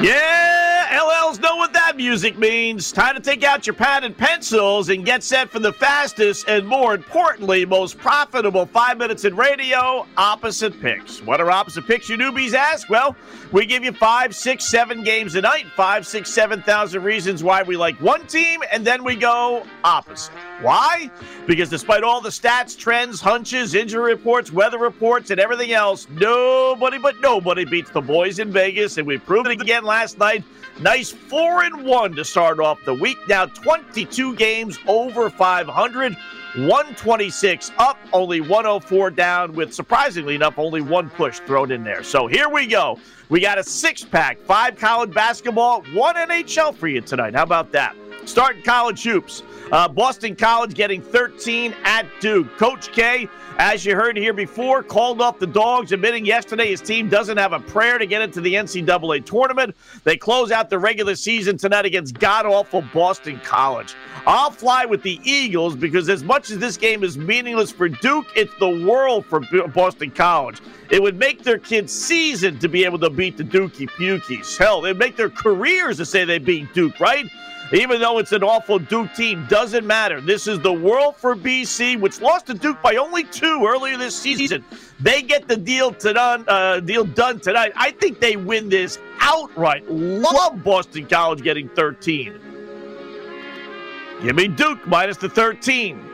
Yeah, music means. Time to take out your pad and pencils and get set for the fastest and, more importantly, most profitable five minutes in radio opposite picks. What are opposite picks, you newbies ask? Well, we give you five, six, seven games a night, five, six, seven thousand reasons why we like one team, and then we go opposite. Why? Because despite all the stats, trends, hunches, injury reports, weather reports, and everything else, nobody but nobody beats the boys in Vegas, and we proved it again last night. Nice four and one to start off the week. Now 22 games over 500. 126 up, only 104 down, with surprisingly enough, only one push thrown in there. So here we go. We got a six pack, five college basketball, one NHL for you tonight. How about that? Starting college hoops. Uh, Boston College getting 13 at Duke. Coach K, as you heard here before, called off the dogs, admitting yesterday his team doesn't have a prayer to get into the NCAA tournament. They close out the regular season tonight against god awful Boston College. I'll fly with the Eagles because, as much as this game is meaningless for Duke, it's the world for Boston College. It would make their kids' season to be able to beat the Dookie Pukies. Hell, it'd make their careers to say they beat Duke, right? Even though it's an awful Duke team, doesn't matter. This is the world for BC, which lost to Duke by only two earlier this season. They get the deal to done, uh, deal done tonight. I think they win this outright. Love Boston College getting 13. Give me Duke minus the 13.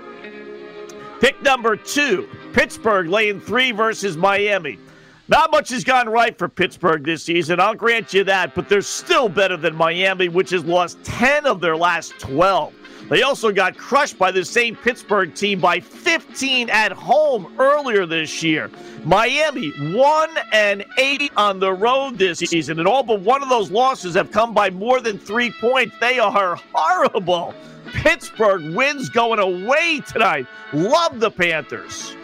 Pick number two, Pittsburgh laying three versus Miami. Not much has gone right for Pittsburgh this season, I'll grant you that, but they're still better than Miami, which has lost 10 of their last 12. They also got crushed by the same Pittsburgh team by 15 at home earlier this year. Miami 1 and 80 on the road this season, and all but one of those losses have come by more than three points. They are horrible. Pittsburgh wins going away tonight. Love the Panthers.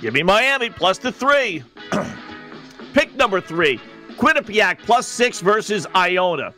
Give me Miami plus the three. Pick number three Quinnipiac plus six versus Iona.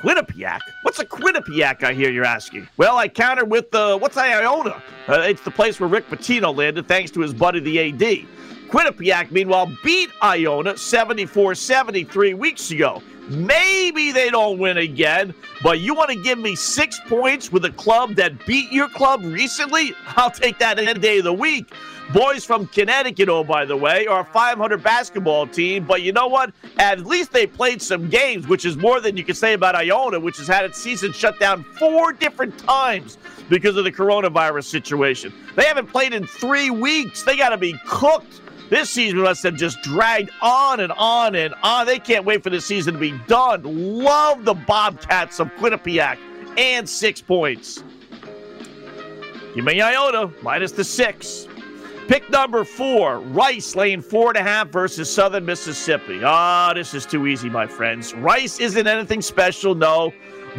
Quinnipiac? What's a Quinnipiac, I hear you're asking? Well, I countered with the, what's Iona? Uh, it's the place where Rick Pitino landed thanks to his buddy, the AD. Quinnipiac, meanwhile, beat Iona 74 73 weeks ago. Maybe they don't win again, but you want to give me six points with a club that beat your club recently? I'll take that any day of the week. Boys from Connecticut, oh, by the way, are a 500 basketball team, but you know what? At least they played some games, which is more than you can say about Iona, which has had its season shut down four different times because of the coronavirus situation. They haven't played in three weeks. They got to be cooked. This season must have just dragged on and on and on. They can't wait for the season to be done. Love the Bobcats of Quinnipiac and six points. Give me Iona minus the six. Pick number four, Rice laying four and a half versus Southern Mississippi. Ah, oh, this is too easy, my friends. Rice isn't anything special, no.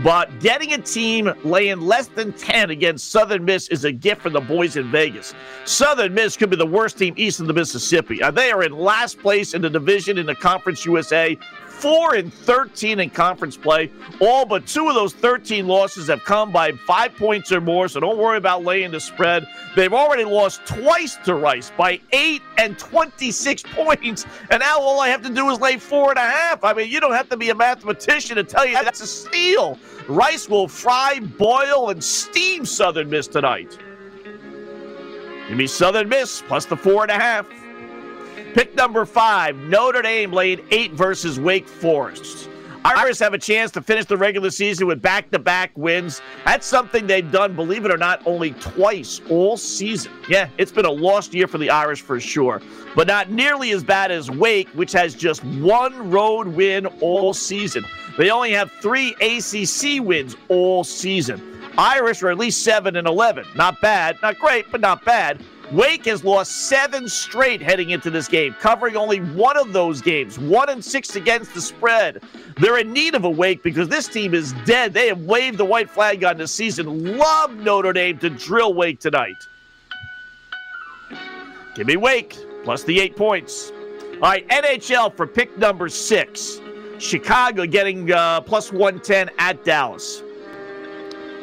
But getting a team laying less than 10 against Southern Miss is a gift for the boys in Vegas. Southern Miss could be the worst team east of the Mississippi. They are in last place in the division in the Conference USA, 4 and 13 in conference play. All but two of those 13 losses have come by five points or more, so don't worry about laying the spread. They've already lost twice to Rice by 8 and 26 points, and now all I have to do is lay four and a half. I mean, you don't have to be a mathematician to tell you that's a steal. Rice will fry, boil, and steam Southern Miss tonight. Give me Southern Miss plus the four and a half. Pick number five, Notre Dame laid eight versus Wake Forest. Irish have a chance to finish the regular season with back to back wins. That's something they've done, believe it or not, only twice all season. Yeah, it's been a lost year for the Irish for sure, but not nearly as bad as Wake, which has just one road win all season. They only have three ACC wins all season. Irish are at least 7 and 11. Not bad, not great, but not bad. Wake has lost seven straight heading into this game, covering only one of those games, one and six against the spread. They're in need of a Wake because this team is dead. They have waved the white flag on the season. Love Notre Dame to drill Wake tonight. Give me Wake plus the eight points. All right, NHL for pick number six. Chicago getting uh, plus 110 at Dallas.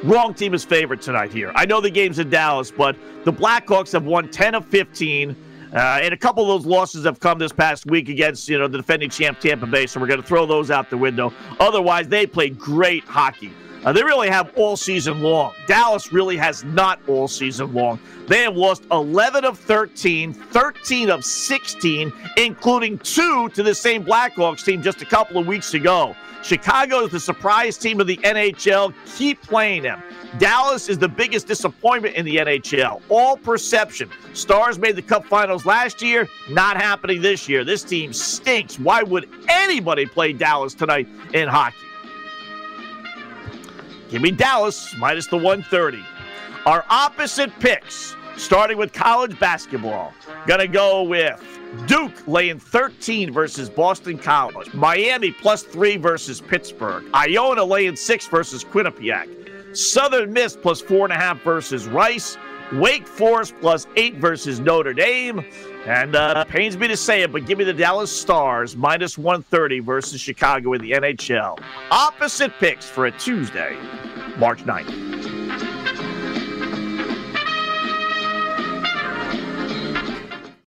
Wrong team is favorite tonight here. I know the game's in Dallas, but the Blackhawks have won 10 of 15. Uh, and a couple of those losses have come this past week against you know the defending champ Tampa Bay, so we're going to throw those out the window. Otherwise, they play great hockey. Uh, they really have all season long. Dallas really has not all season long. They have lost 11 of 13, 13 of 16, including two to the same Blackhawks team just a couple of weeks ago. Chicago is the surprise team of the NHL. Keep playing them. Dallas is the biggest disappointment in the NHL. All perception. Stars made the Cup Finals last year, not happening this year. This team stinks. Why would anybody play Dallas tonight in hockey? Give me Dallas minus the 130. Our opposite picks, starting with college basketball. Gonna go with Duke laying 13 versus Boston College. Miami plus three versus Pittsburgh. Iona laying six versus Quinnipiac. Southern Miss plus four and a half versus Rice. Wake Forest plus eight versus Notre Dame. And uh, pains me to say it, but give me the Dallas Stars minus 130 versus Chicago in the NHL. Opposite picks for a Tuesday, March 9th.